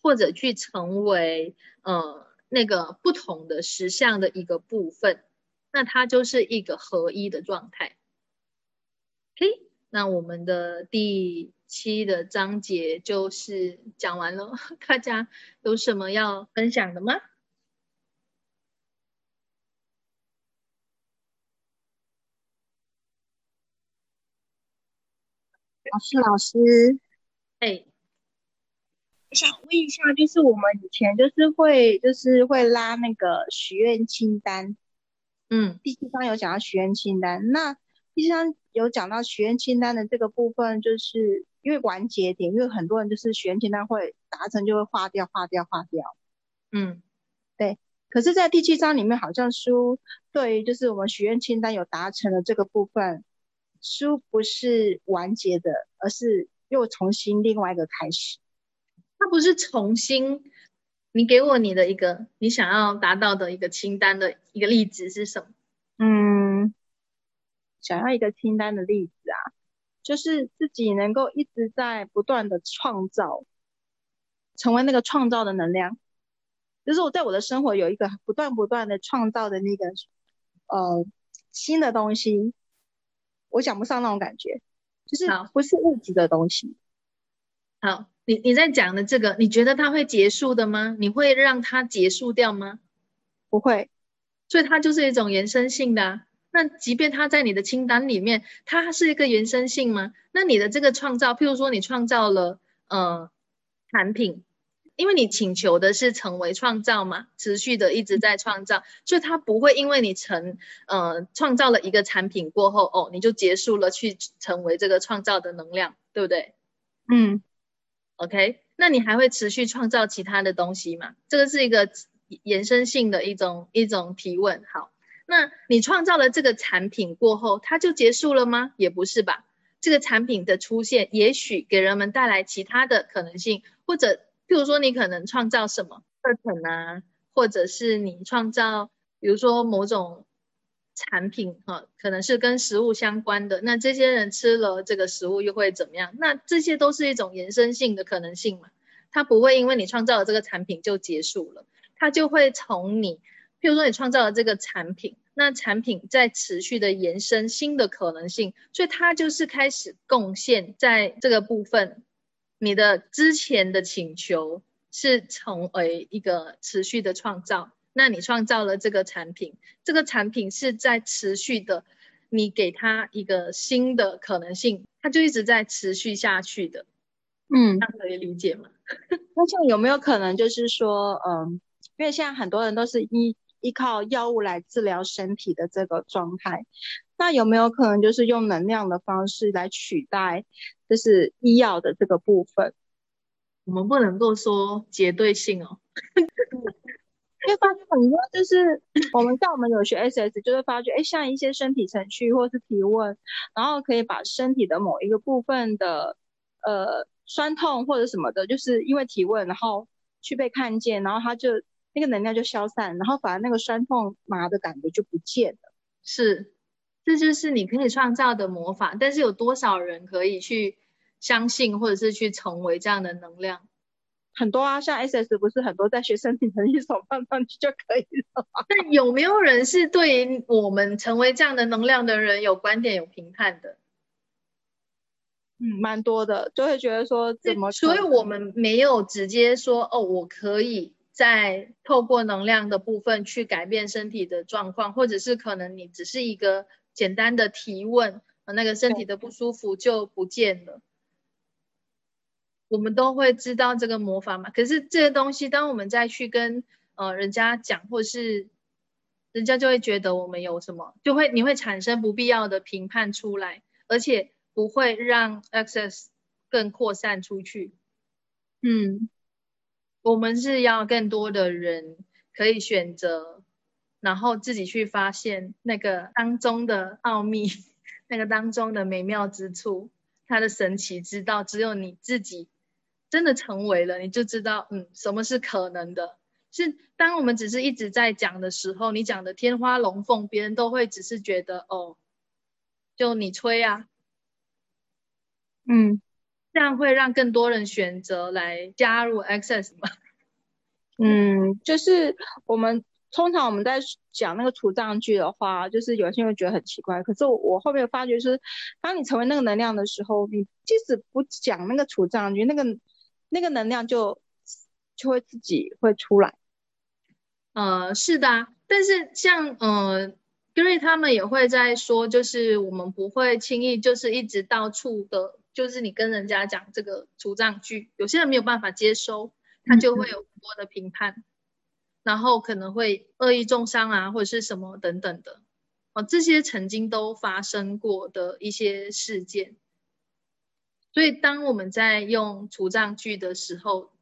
[SPEAKER 1] 或者去成为呃那个不同的实相的一个部分，那它就是一个合一的状态。OK，那我们的第七的章节就是讲完了，大家有什么要分享的吗？
[SPEAKER 2] 老师，老师，
[SPEAKER 1] 哎，我
[SPEAKER 3] 想问一下，就是我们以前就是会就是会拉那个许愿清单，
[SPEAKER 1] 嗯，
[SPEAKER 3] 第七章有讲到许愿清单，那第七章有讲到许愿清单的这个部分，就是因为完结点，因为很多人就是许愿清单会达成就会划掉划掉划掉，
[SPEAKER 1] 嗯，
[SPEAKER 3] 对。可是，在第七章里面，好像书对于就是我们许愿清单有达成的这个部分，书不是完结的，而是又重新另外一个开始。
[SPEAKER 1] 它不是重新，你给我你的一个你想要达到的一个清单的一个例子是什么？
[SPEAKER 3] 嗯，想要一个清单的例子啊，就是自己能够一直在不断的创造，成为那个创造的能量。就是我在我的生活有一个不断不断的创造的那个呃新的东西，我讲不上那种感觉，就是不是物质的东西。
[SPEAKER 1] 好，你你在讲的这个，你觉得它会结束的吗？你会让它结束掉吗？
[SPEAKER 3] 不会，
[SPEAKER 1] 所以它就是一种延伸性的。啊那即便它在你的清单里面，它是一个延伸性吗？那你的这个创造，譬如说你创造了呃产品。因为你请求的是成为创造嘛，持续的一直在创造，所以它不会因为你成呃创造了一个产品过后哦，你就结束了去成为这个创造的能量，对不对？
[SPEAKER 3] 嗯
[SPEAKER 1] ，OK，那你还会持续创造其他的东西吗？这个是一个延伸性的一种一种提问。好，那你创造了这个产品过后，它就结束了吗？也不是吧，这个产品的出现，也许给人们带来其他的可能性，或者。譬如说，你可能创造什么课程啊，或者是你创造，比如说某种产品哈，可能是跟食物相关的。那这些人吃了这个食物又会怎么样？那这些都是一种延伸性的可能性嘛？它不会因为你创造了这个产品就结束了，它就会从你，譬如说你创造了这个产品，那产品在持续的延伸新的可能性，所以它就是开始贡献在这个部分。你的之前的请求是成为一个持续的创造，那你创造了这个产品，这个产品是在持续的，你给它一个新的可能性，它就一直在持续下去的。
[SPEAKER 3] 嗯，
[SPEAKER 1] 这样可以理解吗？
[SPEAKER 3] 那像有没有可能就是说，嗯，因为现在很多人都是依依靠药物来治疗身体的这个状态，那有没有可能就是用能量的方式来取代？就是医药的这个部分，
[SPEAKER 1] 我们不能够说绝对性哦，
[SPEAKER 3] 因为发现很多就是我们在我们有学 SS，就会发觉，哎，像一些身体程序或是提问，然后可以把身体的某一个部分的呃酸痛或者什么的，就是因为提问，然后去被看见，然后它就那个能量就消散，然后反而那个酸痛麻的感觉就不见了，
[SPEAKER 1] 是。这就是你可以创造的魔法，但是有多少人可以去相信，或者是去成为这样的能量？
[SPEAKER 3] 很多啊，像 SS 不是很多在学生体能一手放上去就可以了吗？
[SPEAKER 1] 那有没有人是对于我们成为这样的能量的人有观点、有评判的？
[SPEAKER 3] 嗯，蛮多的，就会觉得说怎么？
[SPEAKER 1] 所以我们没有直接说哦，我可以在透过能量的部分去改变身体的状况，或者是可能你只是一个。简单的提问，那个身体的不舒服就不见了。我们都会知道这个魔法嘛？可是这些东西，当我们再去跟呃人家讲，或是人家就会觉得我们有什么，就会你会产生不必要的评判出来，而且不会让 access 更扩散出去。
[SPEAKER 3] 嗯，
[SPEAKER 1] 我们是要更多的人可以选择。然后自己去发现那个当中的奥秘，那个当中的美妙之处，它的神奇之道，只有你自己真的成为了，你就知道，嗯，什么是可能的。是当我们只是一直在讲的时候，你讲的天花龙凤，别人都会只是觉得，哦，就你吹啊，
[SPEAKER 3] 嗯，
[SPEAKER 1] 这样会让更多人选择来加入 Access 吗？
[SPEAKER 3] 嗯，就是我们。通常我们在讲那个除障句的话，就是有些人会觉得很奇怪。可是我后面发觉是，当你成为那个能量的时候，你即使不讲那个除障句，那个那个能量就就会自己会出来。
[SPEAKER 1] 呃，是的，但是像呃，Gary 他们也会在说，就是我们不会轻易就是一直到处的就是你跟人家讲这个除障句，有些人没有办法接收，他就会有很多的评判，然后可能会恶意重伤啊，或者是什么等等的。哦，这些曾经都发生过的一些事件。所以，当我们在用除障句的时候，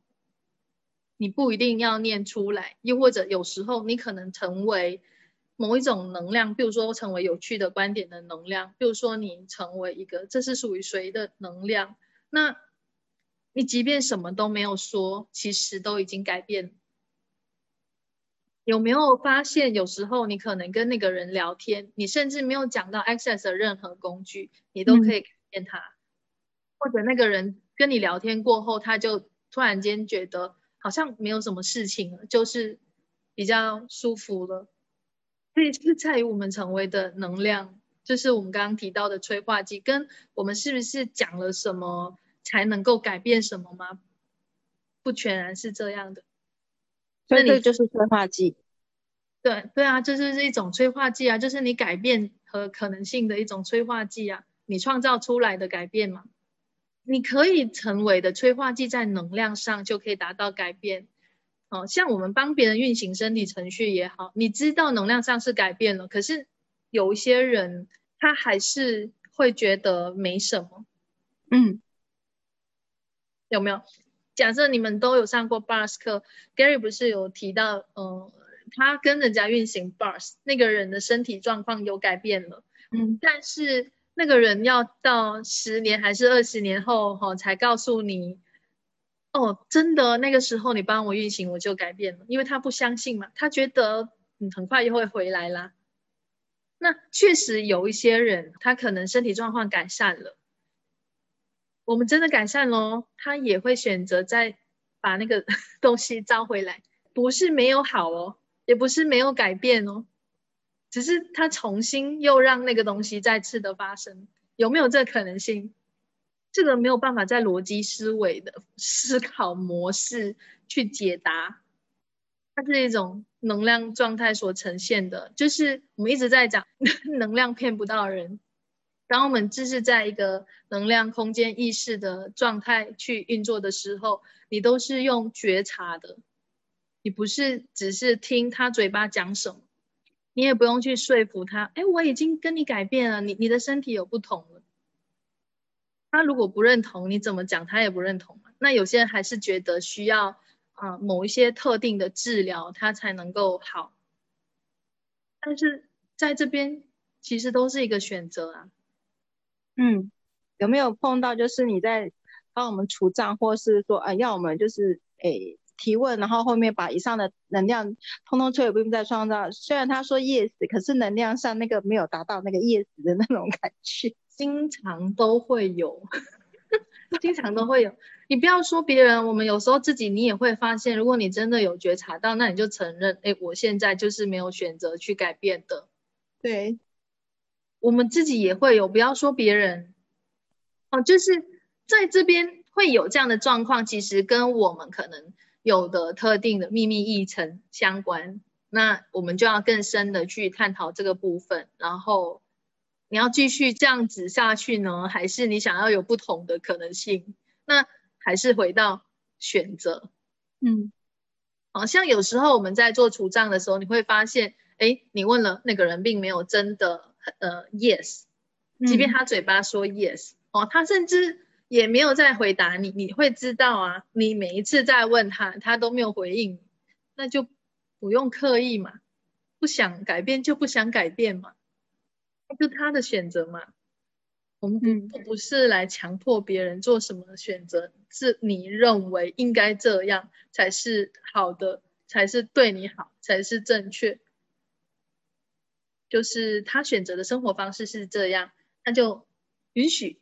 [SPEAKER 1] 你不一定要念出来，又或者有时候你可能成为某一种能量，比如说成为有趣的观点的能量，比如说你成为一个这是属于谁的能量，那你即便什么都没有说，其实都已经改变。有没有发现，有时候你可能跟那个人聊天，你甚至没有讲到 access 的任何工具，你都可以改变他，或者那个人跟你聊天过后，他就突然间觉得。好像没有什么事情了，就是比较舒服了。所以是在于我们成为的能量，就是我们刚刚提到的催化剂，跟我们是不是讲了什么才能够改变什么吗？不全然是这样的。
[SPEAKER 3] 所以这就是催化剂。
[SPEAKER 1] 对对啊，这就是一种催化剂啊，就是你改变和可能性的一种催化剂啊，你创造出来的改变嘛。你可以成为的催化剂，在能量上就可以达到改变。哦，像我们帮别人运行身体程序也好，你知道能量上是改变了，可是有一些人他还是会觉得没什么。
[SPEAKER 3] 嗯，
[SPEAKER 1] 有没有？假设你们都有上过 Bars 课，Gary 不是有提到，嗯，他跟人家运行 Bars，那个人的身体状况有改变了。
[SPEAKER 3] 嗯，
[SPEAKER 1] 但是。那个人要到十年还是二十年后哈才告诉你，哦，真的那个时候你帮我运行我就改变了，因为他不相信嘛，他觉得嗯很快就会回来啦。那确实有一些人他可能身体状况改善了，我们真的改善喽，他也会选择再把那个 东西招回来，不是没有好哦，也不是没有改变哦。只是他重新又让那个东西再次的发生，有没有这可能性？这个没有办法在逻辑思维的 思考模式去解答，它是一种能量状态所呈现的。就是我们一直在讲 能量骗不到人，当我们只是在一个能量空间意识的状态去运作的时候，你都是用觉察的，你不是只是听他嘴巴讲什么。你也不用去说服他，哎，我已经跟你改变了，你你的身体有不同了。他如果不认同，你怎么讲他也不认同。那有些人还是觉得需要啊某一些特定的治疗，他才能够好。但是在这边其实都是一个选择啊。
[SPEAKER 3] 嗯，有没有碰到就是你在帮我们除障，或是说啊要我们就是诶。提问，然后后面把以上的能量通通摧毁，并再创造。虽然他说 yes，可是能量上那个没有达到那个 yes 的那种感觉，
[SPEAKER 1] 经常都会有，经常都会有。你不要说别人，我们有时候自己你也会发现，如果你真的有觉察到，那你就承认，哎，我现在就是没有选择去改变的。
[SPEAKER 3] 对，
[SPEAKER 1] 我们自己也会有，不要说别人，哦，就是在这边会有这样的状况，其实跟我们可能。有的特定的秘密议程相关，那我们就要更深的去探讨这个部分。然后你要继续这样子下去呢，还是你想要有不同的可能性？那还是回到选择。
[SPEAKER 3] 嗯，
[SPEAKER 1] 好像有时候我们在做除障的时候，你会发现，哎，你问了那个人，并没有真的呃 yes，即便他嘴巴说 yes，哦，他甚至。也没有再回答你，你会知道啊。你每一次在问他，他都没有回应，那就不用刻意嘛。不想改变就不想改变嘛，就他的选择嘛。我们不不是来强迫别人做什么选择，是你认为应该这样才是好的，才是对你好，才是正确。就是他选择的生活方式是这样，那就允许。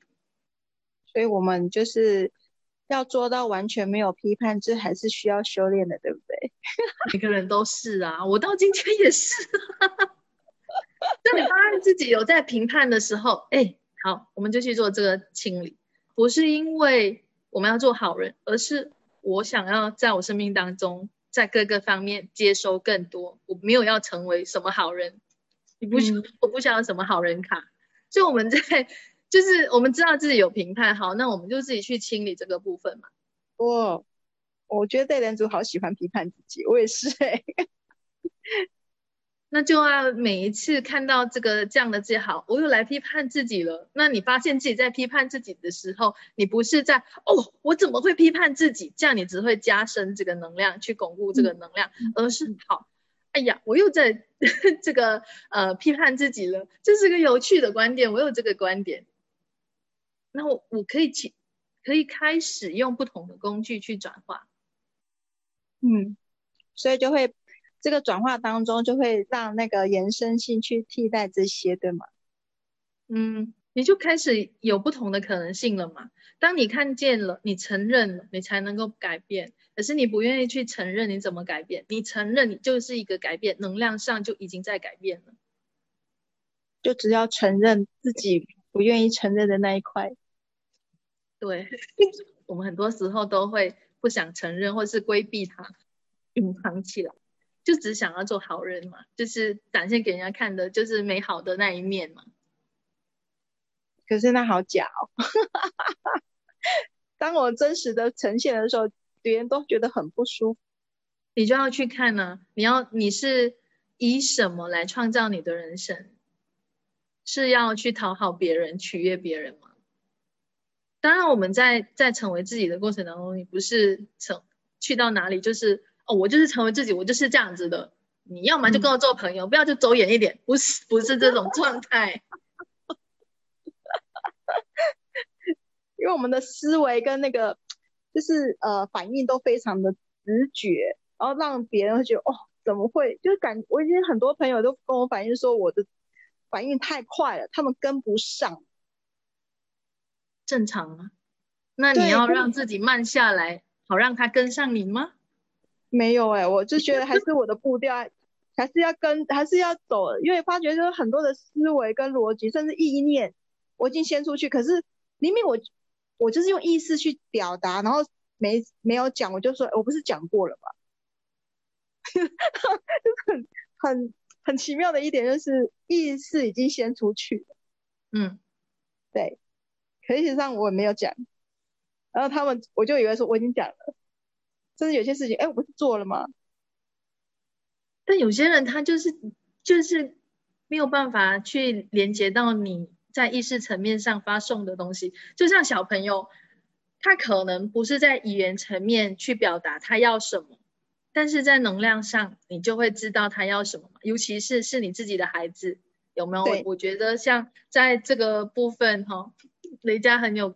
[SPEAKER 3] 所以我们就是要做到完全没有批判，这还是需要修炼的，对不对？
[SPEAKER 1] 每个人都是啊，我到今天也是。当你发现自己有在评判的时候，哎，好，我们就去做这个清理。不是因为我们要做好人，而是我想要在我生命当中，在各个方面接收更多。我没有要成为什么好人，你不，我不想要什么好人卡。所以我们在。就是我们知道自己有评判，好，那我们就自己去清理这个部分嘛。
[SPEAKER 3] 我我觉得对人组好喜欢批判自己，我也是哎、
[SPEAKER 1] 那就要每一次看到这个这样的自己，好，我又来批判自己了。那你发现自己在批判自己的时候，你不是在哦，我怎么会批判自己？这样你只会加深这个能量，去巩固这个能量，而是好，哎呀，我又在 这个呃批判自己了，这是个有趣的观点，我有这个观点，那我我可以去可以开始用不同的工具去转化。
[SPEAKER 3] 嗯，所以就会这个转化当中就会让那个延伸性去替代这些，对吗？
[SPEAKER 1] 嗯，你就开始有不同的可能性了嘛。当你看见了，你承认了，你才能够改变。可是你不愿意去承认，你怎么改变？你承认你就是一个改变，能量上就已经在改变了。
[SPEAKER 3] 就只要承认自己不愿意承认的那一块，
[SPEAKER 1] 对，我们很多时候都会不想承认，或是规避它，隐藏起来，就只想要做好人嘛，就是展现给人家看的，就是美好的那一面嘛。
[SPEAKER 3] 可是那好假哦。当我真实的呈现的时候，别人都觉得很不舒服。
[SPEAKER 1] 你就要去看呢、你要你是以什么来创造你的人生？是要去讨好别人、取悦别人吗？当然，我们在在成为自己的过程当中，你不是成去到哪里就是哦，我就是成为自己，我就是这样子的。你要么就跟我做朋友，不要就走远一点，不是不是这种状态。
[SPEAKER 3] 因为我们的思维跟那个就是呃反应都非常的直觉，然后让别人会觉得哦怎么会？就是感我已经很多朋友都跟我反映说我的反应太快了，他们跟不上。
[SPEAKER 1] 正常啊。那你要让自己慢下来，好让他跟上你吗？
[SPEAKER 3] 没有哎、我就觉得还是我的步调还是要跟还是要走，因为发觉就是很多的思维跟逻辑，甚至意念，我已经先出去，可是明明我我就是用意识去表达，然后没没有讲，我就说我不是讲过了吗？就是很很很奇妙的一点就是意识已经先出去了，
[SPEAKER 1] 嗯，
[SPEAKER 3] 对，可是实际上我也没有讲，然后他们我就以为说我已经讲了，甚至有些事情，哎，我不是做了吗？
[SPEAKER 1] 但有些人他就是就是没有办法去连接到你在意识层面上发送的东西，就像小朋友，他可能不是在语言层面去表达他要什么，但是在能量上你就会知道他要什么嘛，尤其是是你自己的孩子，有没有？我我觉得像在这个部分哈，雷佳很有。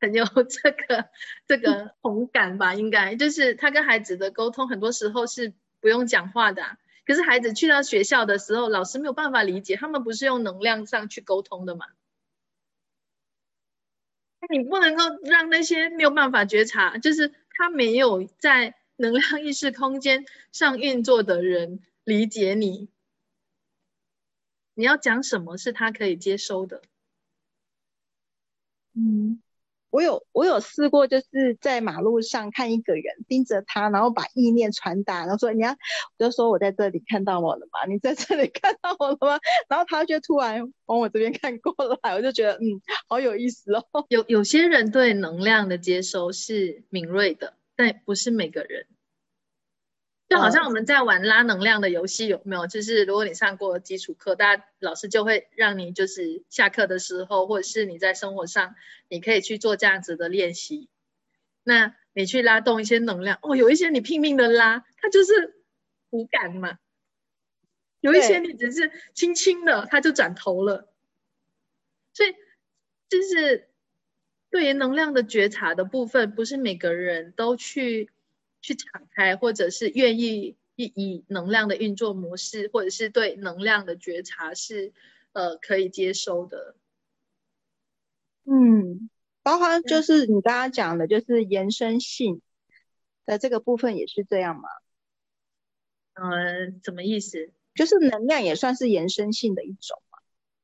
[SPEAKER 1] 很有 这个这个同感吧，应该就是他跟孩子的沟通，很多时候是不用讲话的啊、可是孩子去到学校的时候，老师没有办法理解，他们不是用能量上去沟通的吗？你不能够让那些没有办法觉察，就是他没有在能量意识空间上运作的人理解你。你要讲什么是他可以接收的？
[SPEAKER 3] 嗯，我有我有试过，就是在马路上看一个人盯着他，然后把意念传达，然后说你要，我就说我在这里看到我了吗？你在这里看到我了吗？然后他就突然往我这边看过来，我就觉得嗯，好有意思哦。
[SPEAKER 1] 有有些人对能量的接收是敏锐的，但不是每个人。就好像我们在玩拉能量的游戏，有没有？就是如果你上过基础课，大家老师就会让你就是下课的时候，或者是你在生活上，你可以去做这样子的练习。那你去拉动一些能量，哦，有一些你拼命的拉，它就是无感嘛；有一些你只是轻轻的，它就转头了。所以就是对于能量的觉察的部分，不是每个人都去去敞开，或者是愿意以以能量的运作模式，或者是对能量的觉察是呃可以接收的。
[SPEAKER 3] 嗯，包括就是你刚刚讲的，就是延伸性的这个部分也是这样吗？
[SPEAKER 1] 嗯，什么意思？
[SPEAKER 3] 就是能量也算是延伸性的一种。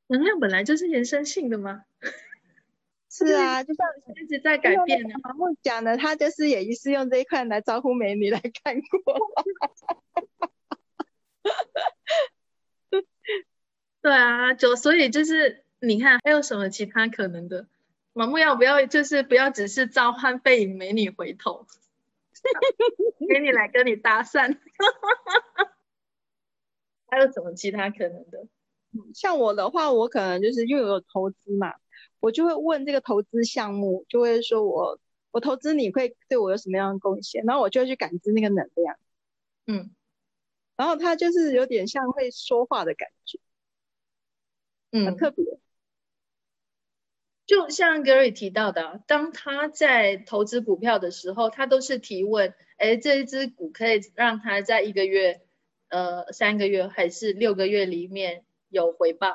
[SPEAKER 1] 能量本来就是延伸性的吗？
[SPEAKER 3] 是啊，就像
[SPEAKER 1] 一直在改变呢、
[SPEAKER 3] 马木讲的，他就是也是用这一块来招呼美女来看过。
[SPEAKER 1] 对啊，就所以就是你看还有什么其他可能的？盲目要不要就是不要只是召唤背影美女回头，美女来跟你搭讪，还有什么其他可能的？
[SPEAKER 3] 像我的话，我可能就是因为有投资嘛，我就会问这个投资项目，就会说我我投资你会对我有什么样的贡献，然后我就会去感知那个能量，
[SPEAKER 1] 嗯，
[SPEAKER 3] 然后他就是有点像会说话的感觉，嗯很
[SPEAKER 1] 嗯，
[SPEAKER 3] 特别。
[SPEAKER 1] 就像 Gary 提到的啊，当他在投资股票的时候，他都是提问，哎，这一只股可以让他在一个月、呃三个月还是六个月里面有回报，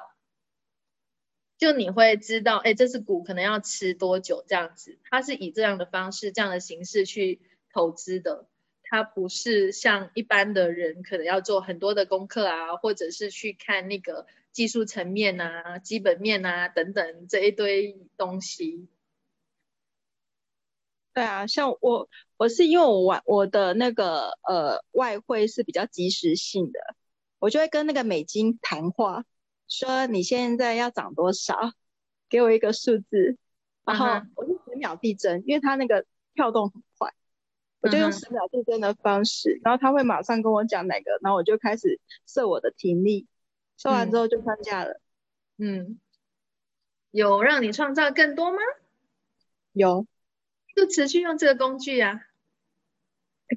[SPEAKER 1] 就你会知道，哎，这只股可能要吃多久这样子，它是以这样的方式、这样的形式去投资的，它不是像一般的人可能要做很多的功课啊，或者是去看那个技术层面啊、基本面啊等等这一堆东西。
[SPEAKER 3] 对啊，像我我是因为我玩我的那个呃外汇是比较及时性的，我就会跟那个美金谈话，说你现在要涨多少，给我一个数字，然后我就十秒递增，因为它那个跳动很快，我就用十秒递增的方式，然后他会马上跟我讲哪个，然后我就开始设我的停力，设完之后就放假了，
[SPEAKER 1] 嗯，有让你创造更多吗？
[SPEAKER 3] 有，
[SPEAKER 1] 就持续用这个工具啊。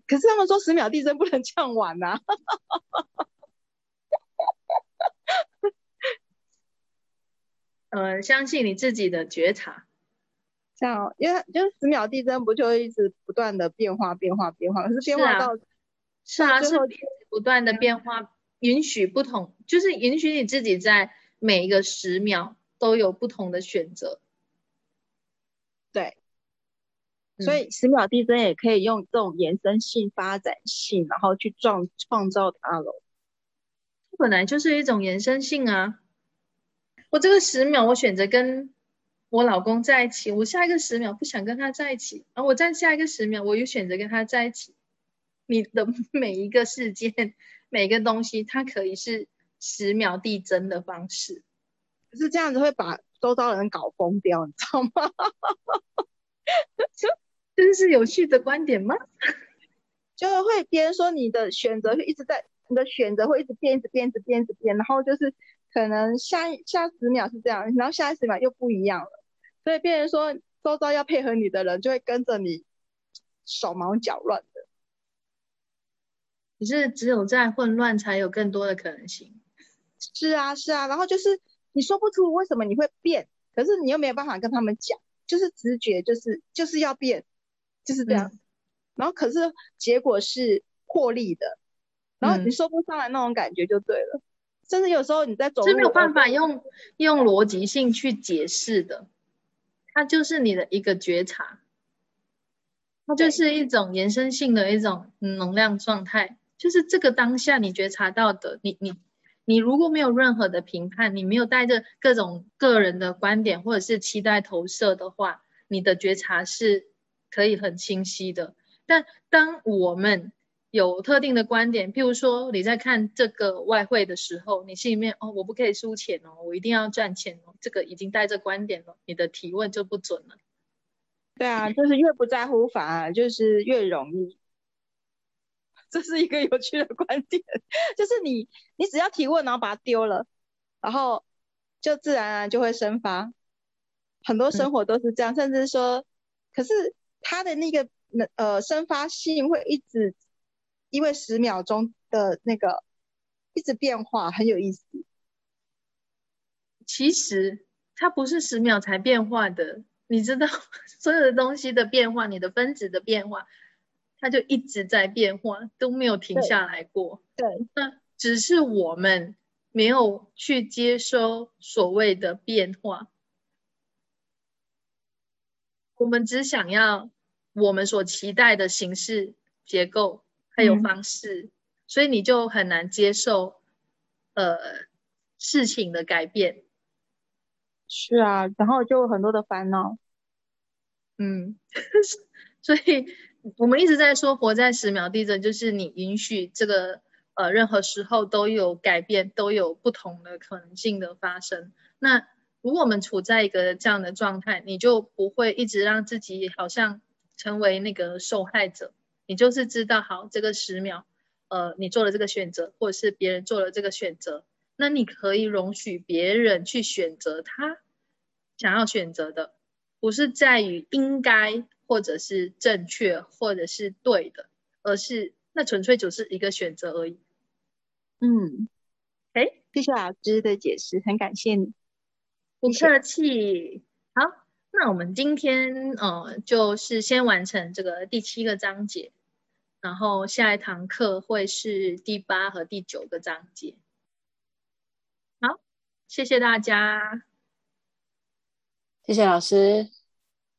[SPEAKER 3] 可是他们说十秒递增不能这样玩呐、
[SPEAKER 1] 呃，相信你自己的觉察。
[SPEAKER 3] 这样，因为就是十秒递增不就一直不断的变化变化变化，可是变化到
[SPEAKER 1] 是啊，是不断的变化，允许不同，就是允许你自己在每一个十秒都有不同的选择。
[SPEAKER 3] 对，
[SPEAKER 1] 嗯
[SPEAKER 3] 所以十秒递增也可以用这种延伸性、发展性，然后去创创造它了。
[SPEAKER 1] 本来就是一种延伸性啊。我这个十秒，我选择跟我老公在一起，我下一个十秒不想跟他在一起，然后我再下一个十秒，我又选择跟他在一起。你的 每一个事件，每一个东西，它可以是十秒递增的方式。
[SPEAKER 3] 可是这样子会把周遭人搞疯掉，你知道吗？
[SPEAKER 1] 真是有趣的观点吗？
[SPEAKER 3] 就会别人说你的选择会一直在，你的选择会一直变，一直变，一直变，一直变，然后就是可能下一下十秒是这样，然后下一十秒又不一样了，所以变成说周遭要配合你的人就会跟着你手忙脚乱的。
[SPEAKER 1] 你是只有在混乱，才有更多的可能性。
[SPEAKER 3] 是啊，是啊，然后就是你说不出为什么你会变，可是你又没有办法跟他们讲，就是直觉，就是就是要变，就是这样。然后可是结果是获利的，然后你
[SPEAKER 1] 嗯
[SPEAKER 3] 说不上来那种感觉就对了。甚至有时候你在走路，
[SPEAKER 1] 是没有办法
[SPEAKER 3] 呃
[SPEAKER 1] 用用逻辑性去解释的，它就是你的一个觉察，它就是一种延伸性的一种嗯能量状态，就是这个当下你觉察到的，你你你如果没有任何的评判，你没有带着各种个人的观点或者是期待投射的话，你的觉察是可以很清晰的。但当我们有特定的观点，譬如说你在看这个外汇的时候，你心里面哦，我不可以输钱哦，我一定要赚钱哦，这个已经带着观点了，你的提问就不准了。
[SPEAKER 3] 对啊，就是越不在乎，反而就是越容易。这是一个有趣的观点，就是你你只要提问，然后把它丢了，然后就自然而然就会生发。很多生活都是这样，甚至说，可是它的那个呃生发性会一直因为十秒钟的那个一直变化，很有意思。
[SPEAKER 1] 其实它不是十秒才变化的，你知道 所有的东西的变化，你的分子的变化，它就一直在变化，都没有停下来过。
[SPEAKER 3] 对，
[SPEAKER 1] 那只是我们没有去接收所谓的变化，我们只想要我们所期待的形式、结构还有
[SPEAKER 3] 嗯
[SPEAKER 1] 方式，所以你就很难接受呃事情的改变。
[SPEAKER 3] 是啊，然后就有很多的烦恼。
[SPEAKER 1] 嗯，所以我们一直在说活在十秒地震，就是你允许这个呃任何时候都有改变，都有不同的可能性的发生。那如果我们处在一个这样的状态，你就不会一直让自己好像成为那个受害者。你就是知道，好，这个十秒，呃，你做了这个选择，或者是别人做了这个选择，那你可以容许别人去选择他想要选择的，不是在于应该，或者是正确，或者是对的，而是那纯粹就是一个选择而已。
[SPEAKER 3] 嗯，
[SPEAKER 1] 哎，
[SPEAKER 3] 谢谢老师的解释，很感谢你。
[SPEAKER 1] 不客气。好，那我们今天呃，就是先完成这个第七个章节，然后下一堂课会是第八和第九个章节。好，谢谢大家，
[SPEAKER 4] 谢谢老师。